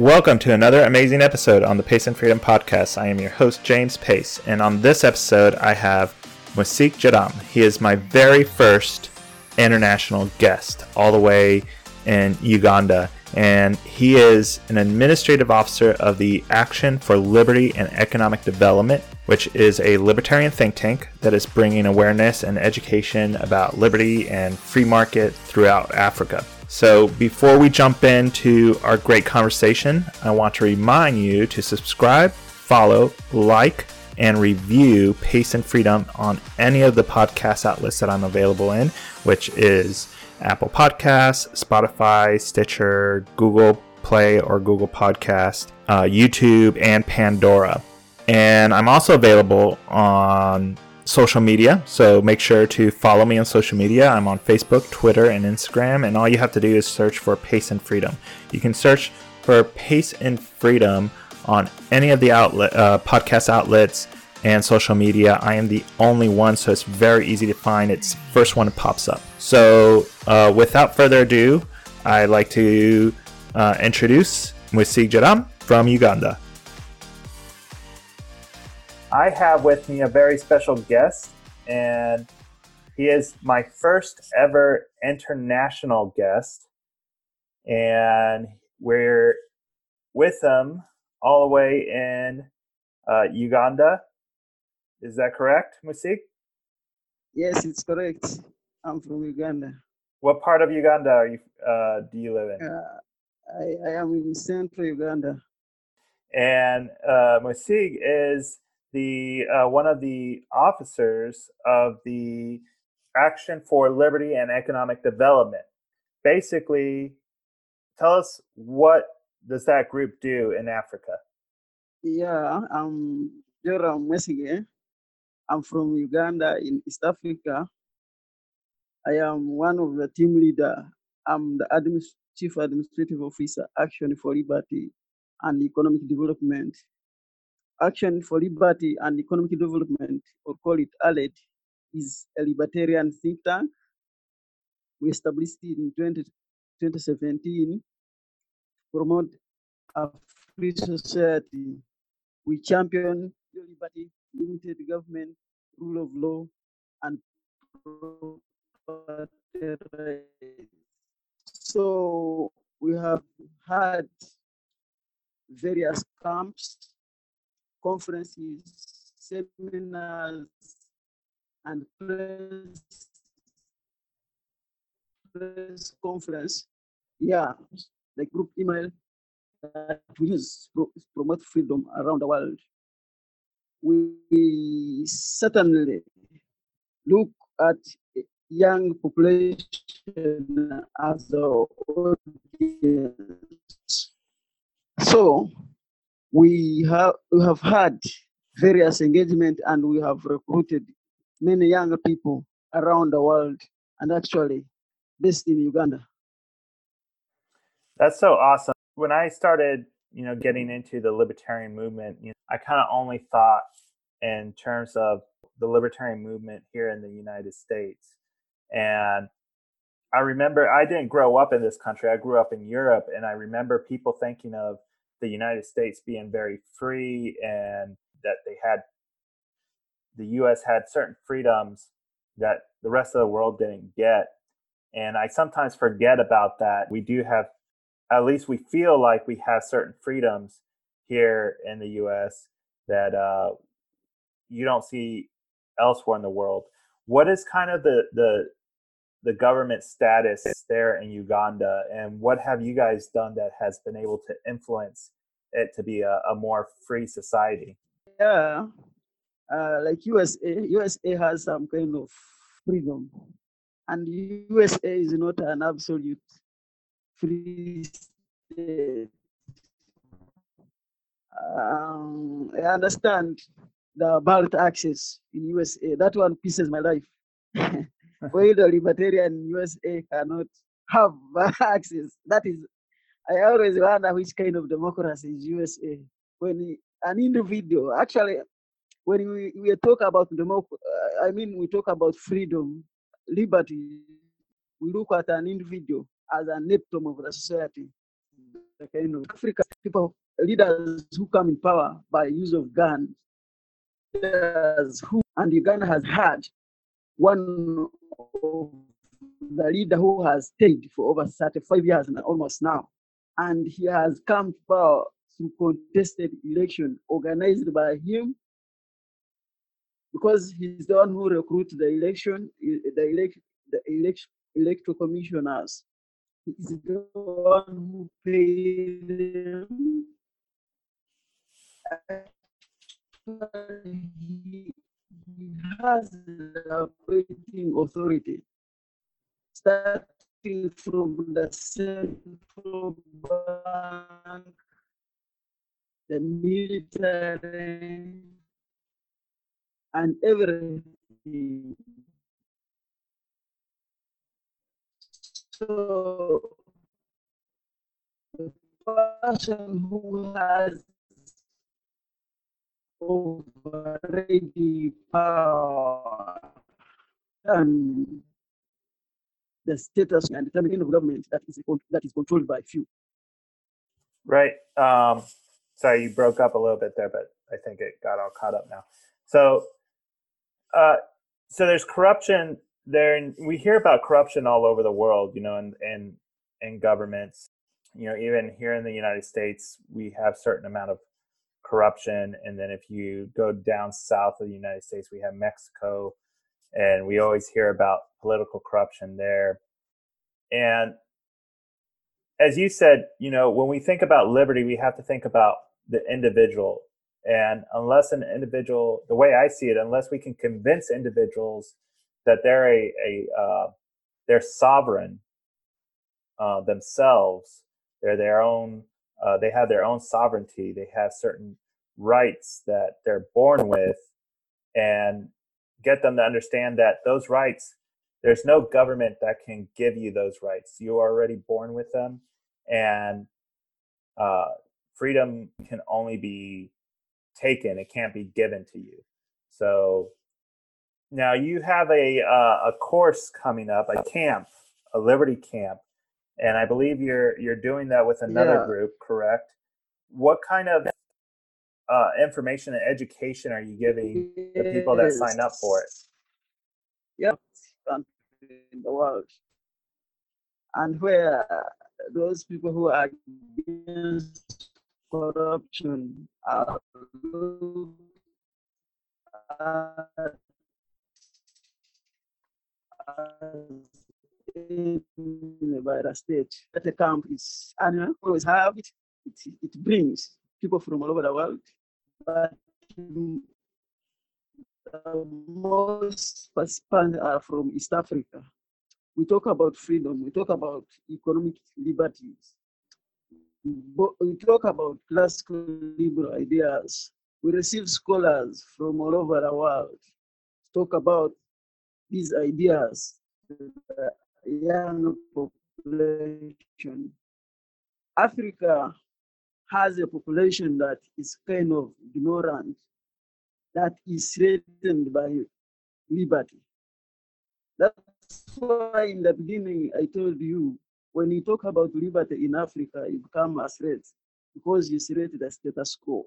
Welcome to another amazing episode on the Pace and Freedom Podcast. I am your host, James Pace, and on this episode, I have Musik Jadam. He is my very first international guest, all the way in Uganda, and he is an administrative officer of the Action for Liberty and Economic Development, which is a libertarian think tank that is bringing awareness and education about liberty and free market throughout Africa. So, before we jump into our great conversation, I want to remind you to subscribe, follow, like, and review Pace and Freedom on any of the podcast outlets that I'm available in, which is Apple Podcasts, Spotify, Stitcher, Google Play or Google Podcast, uh, YouTube, and Pandora. And I'm also available on social media. So make sure to follow me on social media. I'm on Facebook, Twitter, and Instagram. And all you have to do is search for Pace and Freedom. You can search for Pace and Freedom on any of the outlet uh, podcast outlets and social media. I am the only one, so it's very easy to find. It's first one that pops up. So uh, without further ado, I'd like to uh, introduce Musik Jaram from Uganda. I have with me a very special guest, and he is my first ever international guest. And we're with him all the way in uh, Uganda. Is that correct, Musik? Yes, it's correct. I'm from Uganda. What part of Uganda are you? Uh, do you live in? Uh, I, I am in central Uganda. And uh, Musik is the uh, one of the officers of the Action for Liberty and Economic Development. Basically, tell us what does that group do in Africa? Yeah, I'm Joram Mesige. I'm from Uganda in East Africa. I am one of the team leader. I'm the administ- chief administrative officer, Action for Liberty and Economic Development Action for Liberty and Economic Development, or call it ALED, is a libertarian think tank. We established in 20, 2017 to promote a free society. We champion liberty, limited government, rule of law, and so we have had various camps conferences, seminars, and press, press conference. Yeah, the group email that we use to promote freedom around the world. We certainly look at young population as the audience. So we have we have had various engagement and we have recruited many young people around the world and actually based in Uganda. That's so awesome. When I started, you know, getting into the libertarian movement, you know, I kind of only thought in terms of the libertarian movement here in the United States. And I remember I didn't grow up in this country. I grew up in Europe and I remember people thinking of the United States being very free and that they had the US had certain freedoms that the rest of the world didn't get. And I sometimes forget about that. We do have, at least we feel like we have certain freedoms here in the US that uh, you don't see elsewhere in the world. What is kind of the, the the government status there in Uganda, and what have you guys done that has been able to influence it to be a, a more free society? Yeah, uh, like USA, USA has some kind of freedom, and USA is not an absolute free state. Um, I understand the ballot access in USA. That one pieces my life. The libertarian USA cannot have access? That is, I always wonder which kind of democracy is USA. When an individual, actually, when we, we talk about democracy, uh, I mean, we talk about freedom, liberty, we look at an individual as an epitome of the society. The kind of Africa people leaders who come in power by use of guns. Leaders who and Uganda has had one of the leader who has stayed for over 35 years and almost now. And he has come to power through contested election organized by him because he's the one who recruits the election, the elect, the election, electoral commissioners. He's the one who pays them. He, he has the operating authority starting from the central bank, the military, and everything. So the person who has already power and the status and determining of government that is that is controlled by few. Right. Um, sorry, you broke up a little bit there, but I think it got all caught up now. So, uh, so there's corruption there, and we hear about corruption all over the world, you know, and and in governments. You know, even here in the United States, we have certain amount of corruption, and then if you go down south of the United States, we have Mexico, and we always hear about political corruption there. And as you said, you know, when we think about liberty, we have to think about the individual. And unless an individual, the way I see it, unless we can convince individuals that they're a, a uh, they're sovereign uh, themselves, they're their own, uh, they have their own sovereignty, they have certain rights that they're born with, and get them to understand that those rights there's no government that can give you those rights. You are already born with them and uh, freedom can only be taken. It can't be given to you. So now you have a uh, a course coming up a camp a liberty camp and i believe you're you're doing that with another yeah. group correct what kind of uh, information and education are you giving the people that sign up for it? Yep, in the world, and where those people who are against corruption are by the state. That the camp is and always have it. It, it brings people from all over the world but most participants are from East Africa. We talk about freedom, we talk about economic liberties, we talk about classical liberal ideas. We receive scholars from all over the world to talk about these ideas young population. Africa has a population that is kind of ignorant, that is threatened by liberty. That's why in the beginning I told you, when you talk about liberty in Africa, you become a threat because you threat the status quo.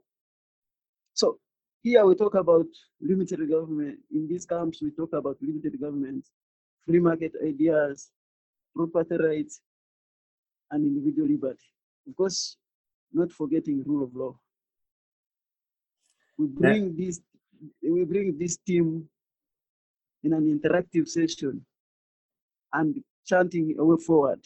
So here we talk about limited government. In these camps, we talk about limited government, free market ideas, property rights, and individual liberty. Because not forgetting rule of law. We bring yeah. this we bring this team in an interactive session and chanting a way forward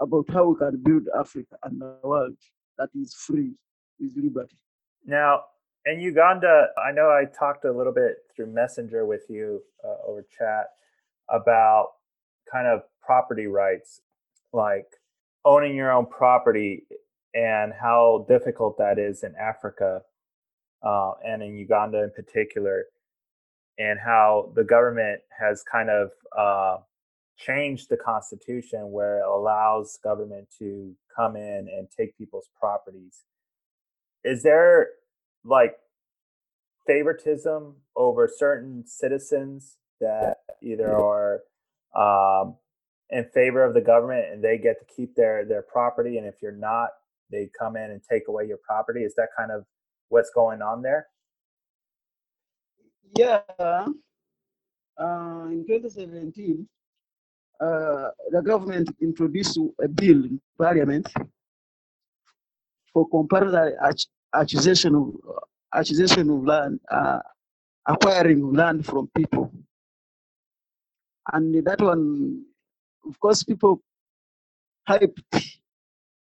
about how we can build Africa and the world that is free with liberty. Now, in Uganda, I know I talked a little bit through Messenger with you uh, over chat about kind of property rights, like owning your own property and how difficult that is in Africa uh, and in Uganda in particular, and how the government has kind of uh, changed the constitution where it allows government to come in and take people's properties. Is there like favoritism over certain citizens that either are um, in favor of the government and they get to keep their their property and if you're not they come in and take away your property. Is that kind of what's going on there? Yeah uh, in 2017 uh, the government introduced a bill in parliament for comparative accusation of accusation of land uh, acquiring land from people and that one of course, people hyped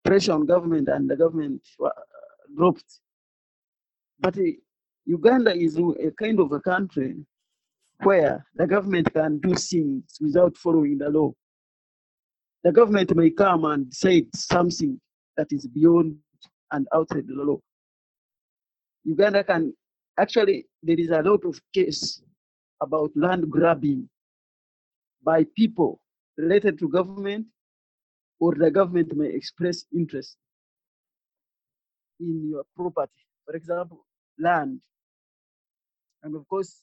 pressure on government and the government uh, dropped. But uh, Uganda is a kind of a country where the government can do things without following the law. The government may come and say something that is beyond and outside the law. Uganda can actually, there is a lot of case about land grabbing by people related to government or the government may express interest in your property. For example, land. And of course,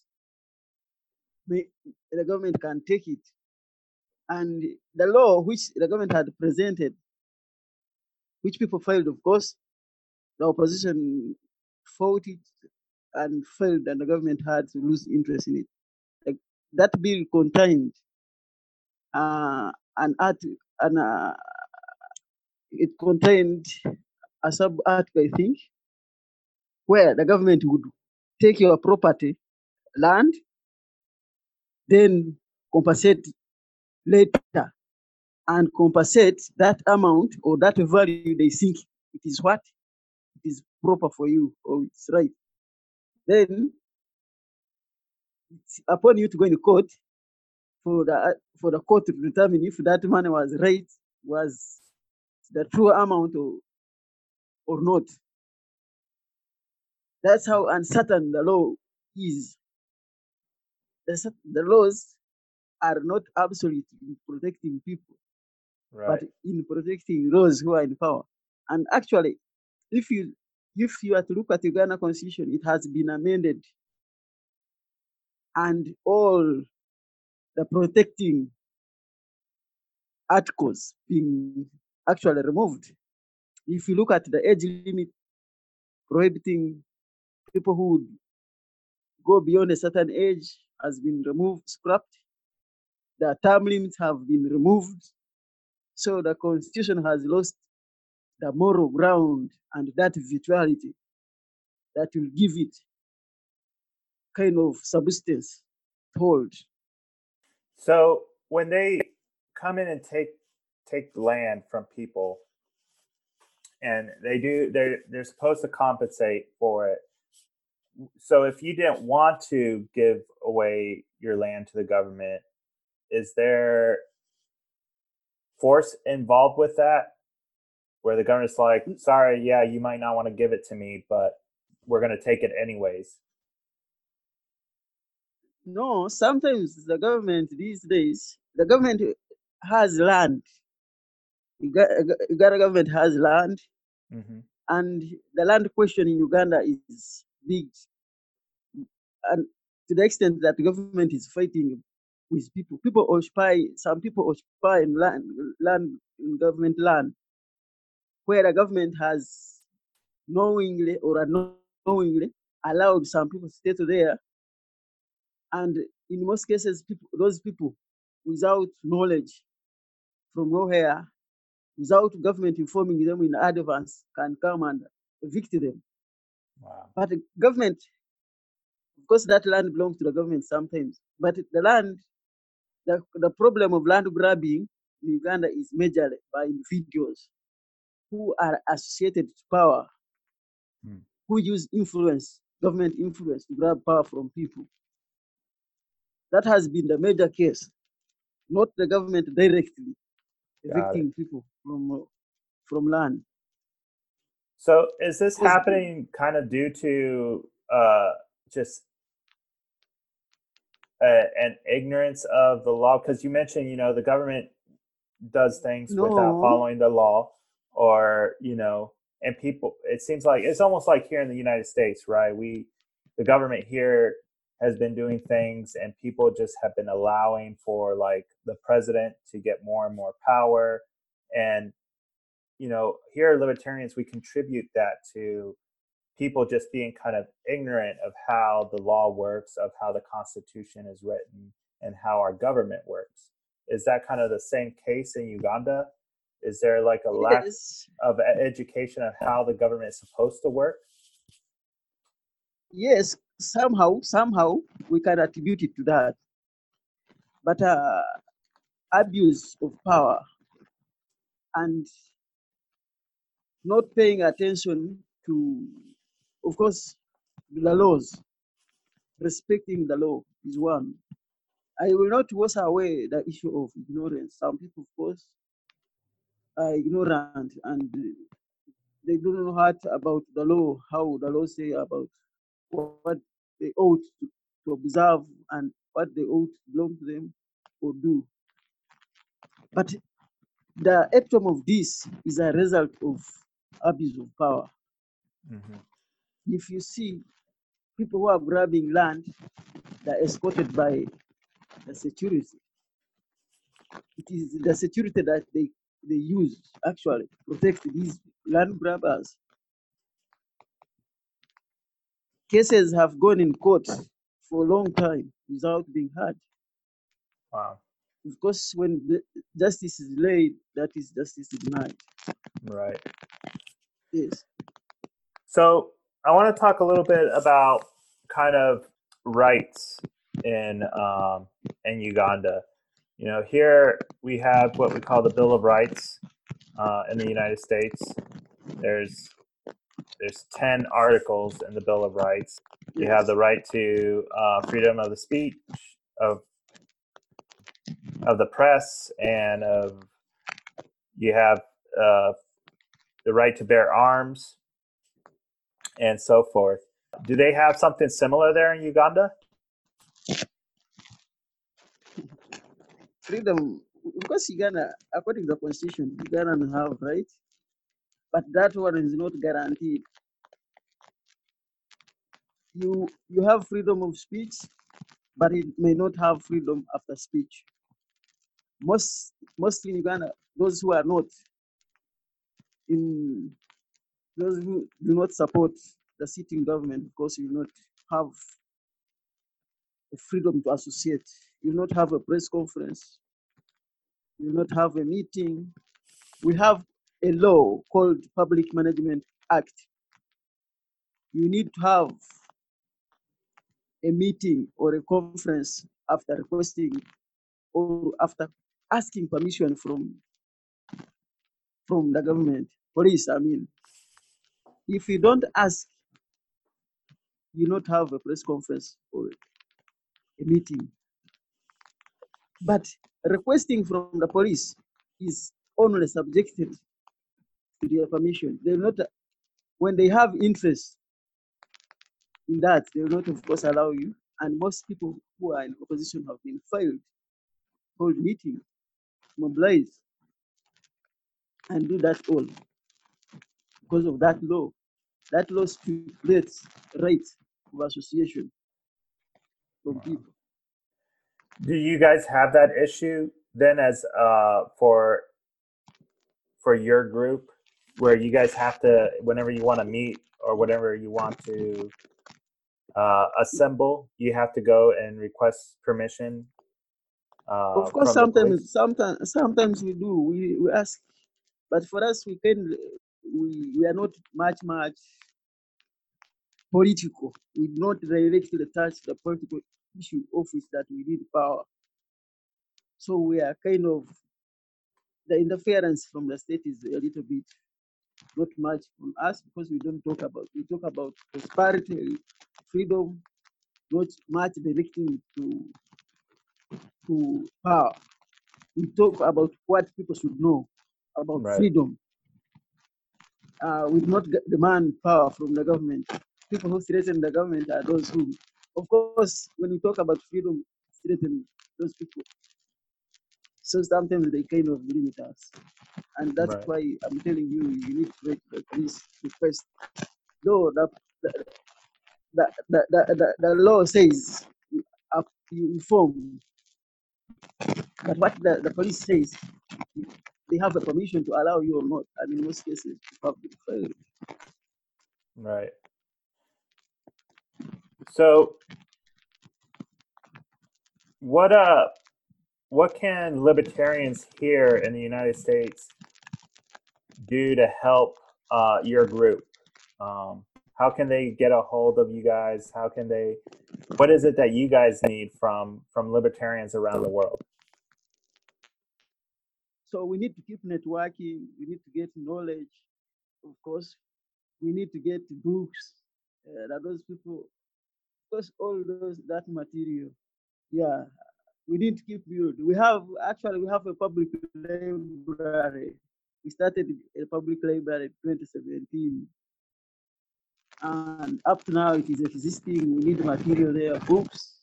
may, the government can take it. And the law which the government had presented, which people filed, of course, the opposition fought it and failed, and the government had to lose interest in it. Like, that bill contained uh, an art, and uh, it contained a sub article, I think, where the government would take your property, land, then compensate later and compensate that amount or that value they think it is what it is proper for you or it's right. Then it's upon you to go in the court for the for the court to determine if that money was right, was the true amount or, or not. That's how uncertain the law is. The, the laws are not absolute in protecting people, right. but in protecting those who are in power. And actually, if you if you are to look at the Ghana constitution, it has been amended, and all the protecting articles being actually removed. If you look at the age limit prohibiting people who would go beyond a certain age has been removed, scrapped. The term limits have been removed. So the constitution has lost the moral ground and that virtuality that will give it kind of substance hold so when they come in and take take land from people, and they do they're they're supposed to compensate for it. So if you didn't want to give away your land to the government, is there force involved with that? Where the government's like, sorry, yeah, you might not want to give it to me, but we're going to take it anyways. No, sometimes the government these days, the government has land. Uganda government has land, mm-hmm. and the land question in Uganda is big, and to the extent that the government is fighting with people. People occupy, some people occupy land, land in government land, where the government has knowingly or unknowingly allowed some people to stay there and in most cases, people, those people without knowledge from nowhere, without government informing them in advance, can come and evict them. Wow. But the government, of course, that land belongs to the government sometimes. But the land, the, the problem of land grabbing in Uganda is majorly by individuals who are associated to power, hmm. who use influence, government influence to grab power from people. That has been the major case, not the government directly evicting people from from land. So is this happening kind of due to uh, just uh, an ignorance of the law? Because you mentioned, you know, the government does things no. without following the law, or you know, and people. It seems like it's almost like here in the United States, right? We, the government here has been doing things and people just have been allowing for like the president to get more and more power. And you know here libertarians we contribute that to people just being kind of ignorant of how the law works of how the constitution is written and how our government works. Is that kind of the same case in uganda? Is there like a lack of education of how the government is supposed to work? Yes, somehow, somehow we can attribute it to that. But uh, abuse of power and not paying attention to, of course, the laws, respecting the law is one. I will not wash away the issue of ignorance. Some people, of course, are ignorant and they don't know what about the law, how the law say about what they ought to, to observe and what they ought to belong to them or do. But the outcome of this is a result of abuse of power. mm-hmm. If you see people who are grabbing land, they're escorted by the security. It is the security that they, they use actually to protect these land grabbers. Cases have gone in court for a long time without being heard. wow Of course, when the justice is delayed, that is justice denied. right Yes. So I want to talk a little bit about kind of rights in um, in Uganda. You know, here we have what we call the Bill of Rights uh, in the United States. There's there's ten articles in the Bill of Rights. You have the right to uh, freedom of the speech, of of the press, and of you have uh, the right to bear arms, and so forth. Do they have something similar there in Uganda? freedom, of course, Uganda, according to the constitution, Uganda have right, but that one is not guaranteed. You you have freedom of speech, but it may not have freedom after speech. Most mostly in Uganda, those who are not in those who do not support the sitting government because you not have freedom to associate. You not have a press conference. You not have a meeting. We have a law called Public Management Act. You need to have a meeting or a conference after requesting or after asking permission from from the government, police, I mean. If you don't ask, you not have a press conference or a meeting. But requesting from the police is only subjected to their permission. They will not, when they have interest in that, they will not, of course, allow you. And most people who are in opposition have been filed, hold meeting, mobilize, and do that all because of that law. That law stipulates right of association from people. Do you guys have that issue then as uh, for for your group where you guys have to whenever you want to meet or whatever you want to uh, assemble, you have to go and request permission. Uh, Of course, from the police? sometimes, sometimes, sometimes we do. We, we ask, but for us, we can. We, we are not much much political. We do not directly touch the political issue office that we need power. So we are kind of the interference from the state is a little bit not much from us because we don't talk about we talk about prosperity, freedom, not much directing to to power. We talk about what people should know about Right. freedom. Uh, we do not demand power from the government. People who threaten the government are those who, of course, when we talk about freedom, threaten those people. So sometimes they kind of limit us. And that's Right. why I'm telling you, you need to make the police request. Though the, the, the, the, the, law says you inform. But what the, the police says, they have the permission to allow you or not. And in most cases, you have to fail. Right. So, what uh, what can libertarians here in the United States do to help uh, your group? Um, how can they get a hold of you guys? How can they? What is it that you guys need from from libertarians around the world? So we need to keep networking. We need to get knowledge. Of course, we need to get books. Uh, that those people, because all those that material, yeah, we to keep build. We have actually we have a public library. We started a public library in 2017, and up to now it is existing. We need material there, books,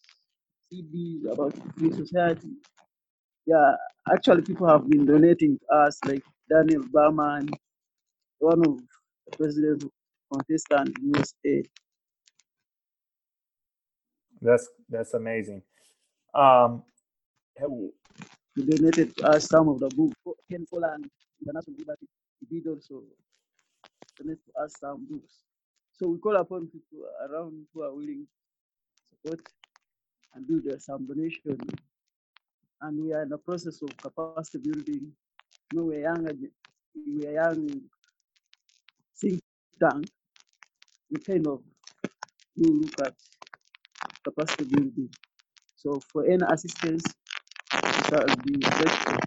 CDs about free society. Yeah, actually people have been donating to us, like Daniel Behrman, one of the president contestant in USA. That's that's amazing. Um, He donated to us some of the book. Ken Schoolland, International Liberty, did also donate to us some books. So we call upon people around who are willing to support and do the some donation. And we are in the process of capacity building. You know, we're young, we're young think tank. We kind of do look at capacity building. So for any assistance, shall be grateful.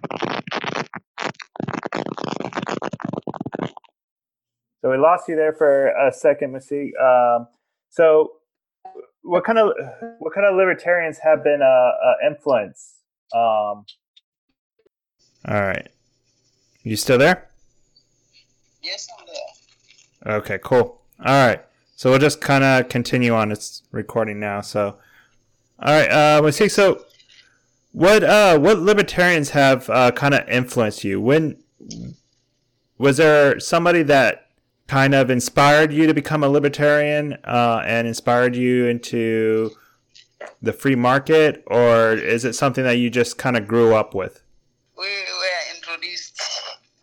so we lost you there for a second, Masik. Um, so, what kind of what kind of libertarians have been uh, uh, influence? Um, All right, you still there? Yes, I'm there. Okay, cool. All right, so we'll just kind of continue on. It's recording now. So, all right, uh, Masik. So, what uh, what libertarians have uh, kind of influenced you? When was there somebody that kind of inspired you to become a libertarian uh, and inspired you into the free market, or is it something that you just kind of grew up with? we were introduced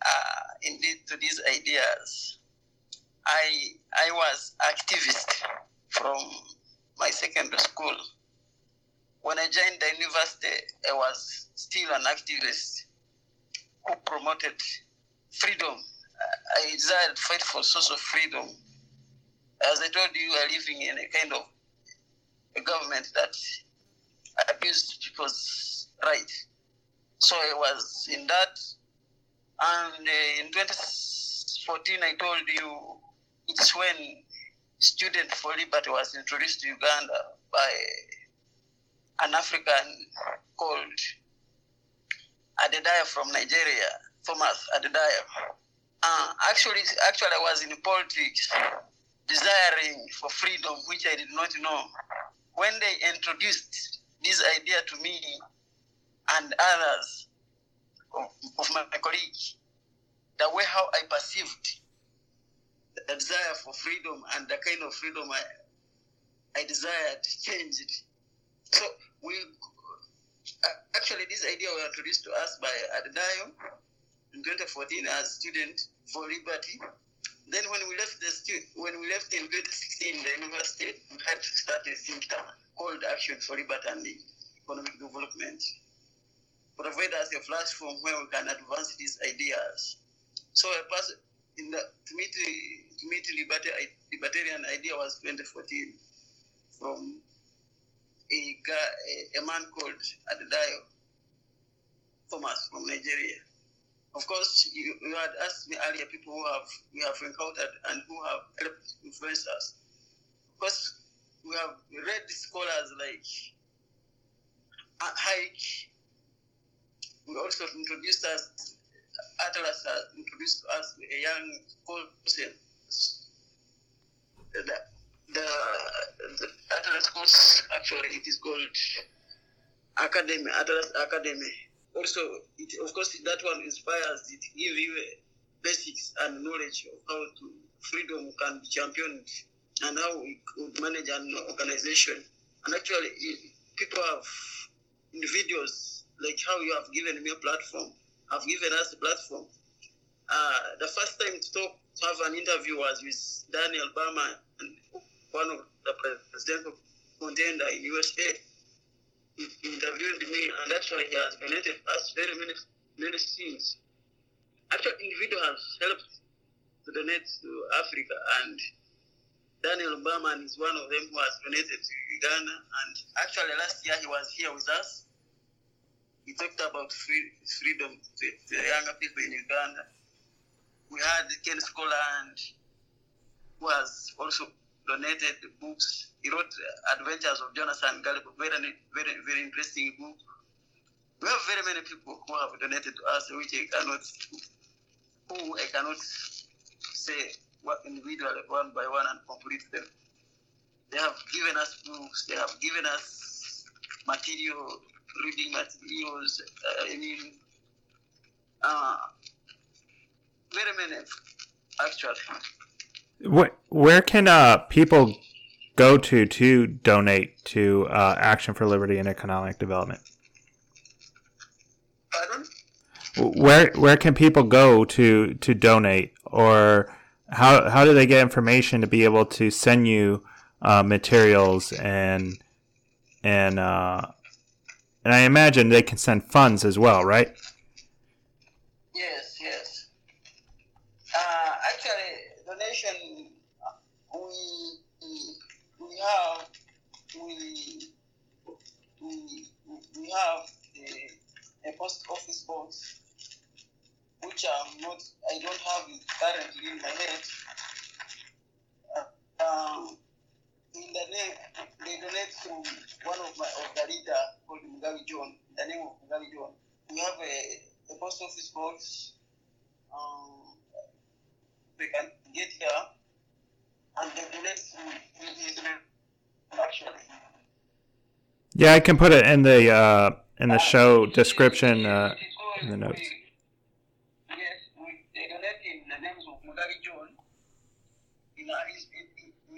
uh, indeed to these ideas. I I was activist from my secondary school. When I joined the university, I was still an activist who promoted freedom. I desired to fight for social freedom. As I told you, are living in a kind of a government that abused people's rights. So I was in that. And uh, in 2014, I told you it's when Student for Liberty was introduced to Uganda by an African called Adedayo from Nigeria, Thomas Adedayo. Uh, actually, actually, I was in politics, desiring for freedom, which I did not know. When they introduced this idea to me and others of, of my colleagues, the way how I perceived the desire for freedom and the kind of freedom I, I desired changed. So we uh, actually this idea was introduced to us by Adedayo in 2014 as student for liberty. Then when we left the stu- when we left in 2016 the university, we had to start a think tank called Action for Liberty and Economic Development. Provide us a platform where we can advance these ideas. So a person in the to meet to meet liberty, libertarian idea was 2014 from a guy, a, man called Adedayo Thomas from Nigeria. Of course, you, you had asked me earlier people who have we have encountered and who have helped influence us. Of course, we have read scholars like Hayek. We also introduced us. Atlas introduced us a young person. The, the, the Atlas course actually it is called Academy, Atlas Academy. Also, it, of course, that one inspires it, give you basics and knowledge of how to freedom can be championed and how we could manage an organization. And actually, people have individuals like how you have given me a platform, have given us a platform. Uh, the first time to talk, to have an interview was with Daniel Behrman, one of the presidential contender in USA. He interviewed me, and actually he has donated us very many many things. Actually, individual has helped to donate to Africa, and Daniel Behrman is one of them who has donated to Uganda. And actually, last year he was here with us. He talked about free, freedom to, the younger people in Uganda. We had Ken Schoolland, who has also donated books. He wrote Adventures of Jonathan Gullible, very, very, very interesting book. We have very many people who have donated to us, which I cannot, who I cannot say individually one by one and complete them. They have given us books, they have given us material, reading materials, uh, I mean, uh, very many, actually. Where, where can uh, people go to to donate to uh, Action for Liberty and Economic Development? Pardon? Where where can people go to to donate, or how how do they get information to be able to send you uh, materials and and uh, and I imagine they can send funds as well, right? Yes, yes. Uh, actually, donation we we have we we, we have a, a post office box which I'm not, I don't have it currently in my head. Uh, um, in the name, they donate to one of my of the leader called Mugabe John. The name of Mugabe John. We have a, a post office box. Um, they can get here and they donate to his name actually. Yeah, I can put it in the uh, in the show description uh, in the notes.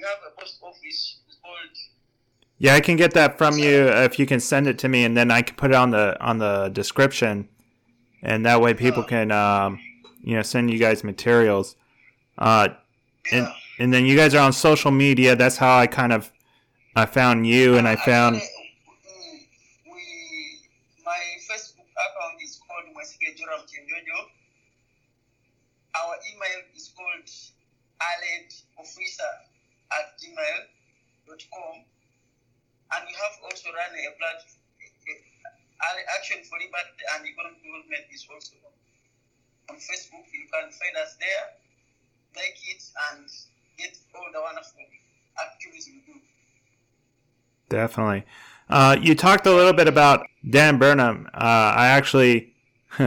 have a post office called. Yeah, I can get that from you if you can send it to me, and then I can put it on the on the description, and that way people can um, you know send you guys materials. Uh, and and then you guys are on social media. That's how I kind of I found you, and I found. my Facebook account is called Joram Our email is called Aled Officer at gmail.com. And we have also run a platform, Action for Liberty and Economic Development is also on Facebook. You can find us there, like it, and get all the wonderful activities we do. Definitely. Uh, you talked a little bit about Dan Burnham. Uh, I actually,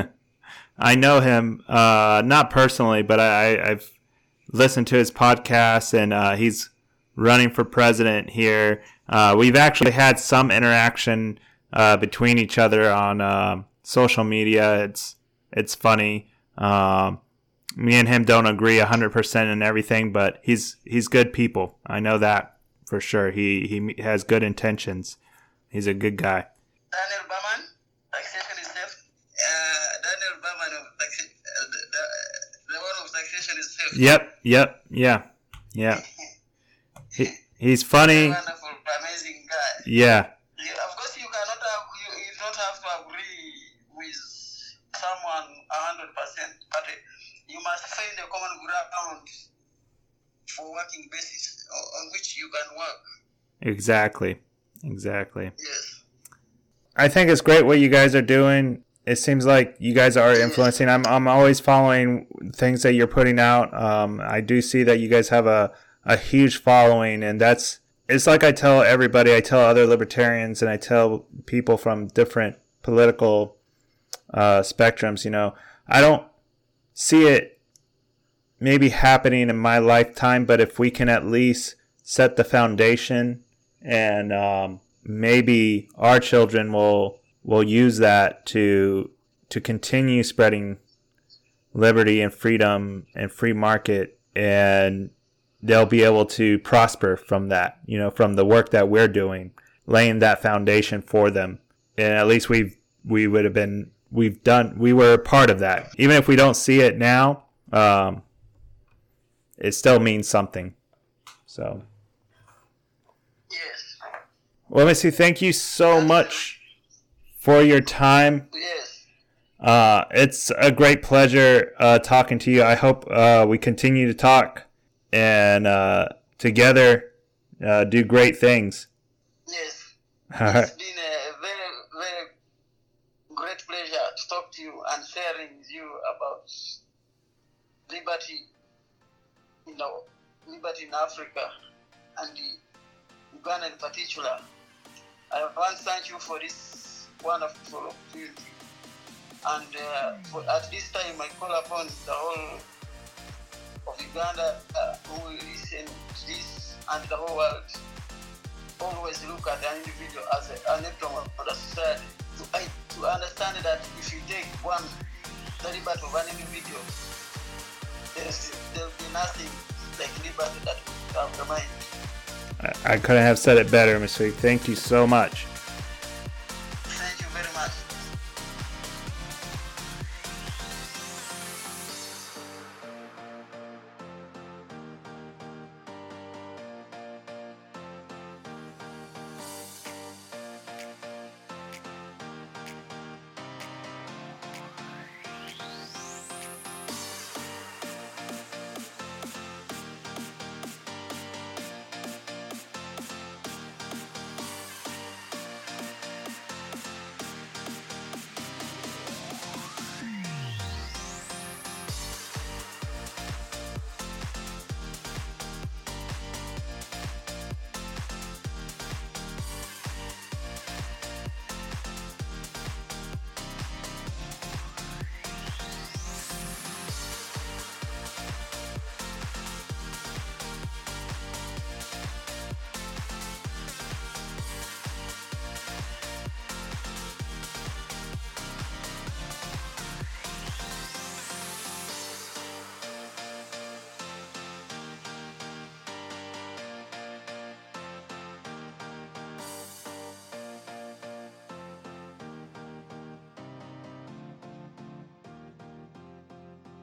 I know him, uh, not personally, but I, have listened to his podcast, and uh, he's running for president here. Uh, we've actually had some interaction uh, between each other on uh, social media. It's it's funny. Um, me and him don't agree hundred percent in everything, but he's he's good people. I know that for sure. He he has good intentions. He's a good guy. Daniel Behrman, taxation is safe. Uh, Daniel Behrman of taxation, uh, the, the, the one of taxation is safe. Yep. Yep. Yeah. Yeah. He, he's funny. Wonderful, amazing guy. Yeah. yeah. Of course, you cannot have, you, you don't have to agree with someone hundred percent, but uh, you must find a common ground for working basis on which you can work. Exactly. Exactly. Yes. I think it's great what you guys are doing. It seems like you guys are influencing. I'm I'm always following things that you're putting out. Um, I do see that you guys have a a huge following, and that's it's like I tell everybody, I tell other libertarians, and I tell people from different political uh, spectrums. You know, I don't see it maybe happening in my lifetime, but if we can at least set the foundation, and um, maybe our children will will use that to to continue spreading liberty and freedom and free market and they'll be able to prosper from that, you know, from the work that we're doing, laying that foundation for them. And at least we've, we would have been, we've done, we were a part of that. Even if we don't see it now, um, it still means something. So, Yes. well, Missy, thank you so much for your time. Yes. Uh, it's a great pleasure uh, talking to you. I hope uh, we continue to talk and uh, together uh, do great things. Yes. All right. It's been a very, very great pleasure to talk to you and sharing with you about liberty, you know, liberty in Africa and the Uganda in particular. I want to thank you for this wonderful opportunity. And uh, for, at this time, I call upon the whole of Uganda uh, who will listen to this and the whole world always look at an individual as a, an atom of the society to, I- to understand that if you take one the liberty of an individual, there's, there'll be nothing like liberty that will have the mind. I, I couldn't have said it better, Mr. Thank you so much.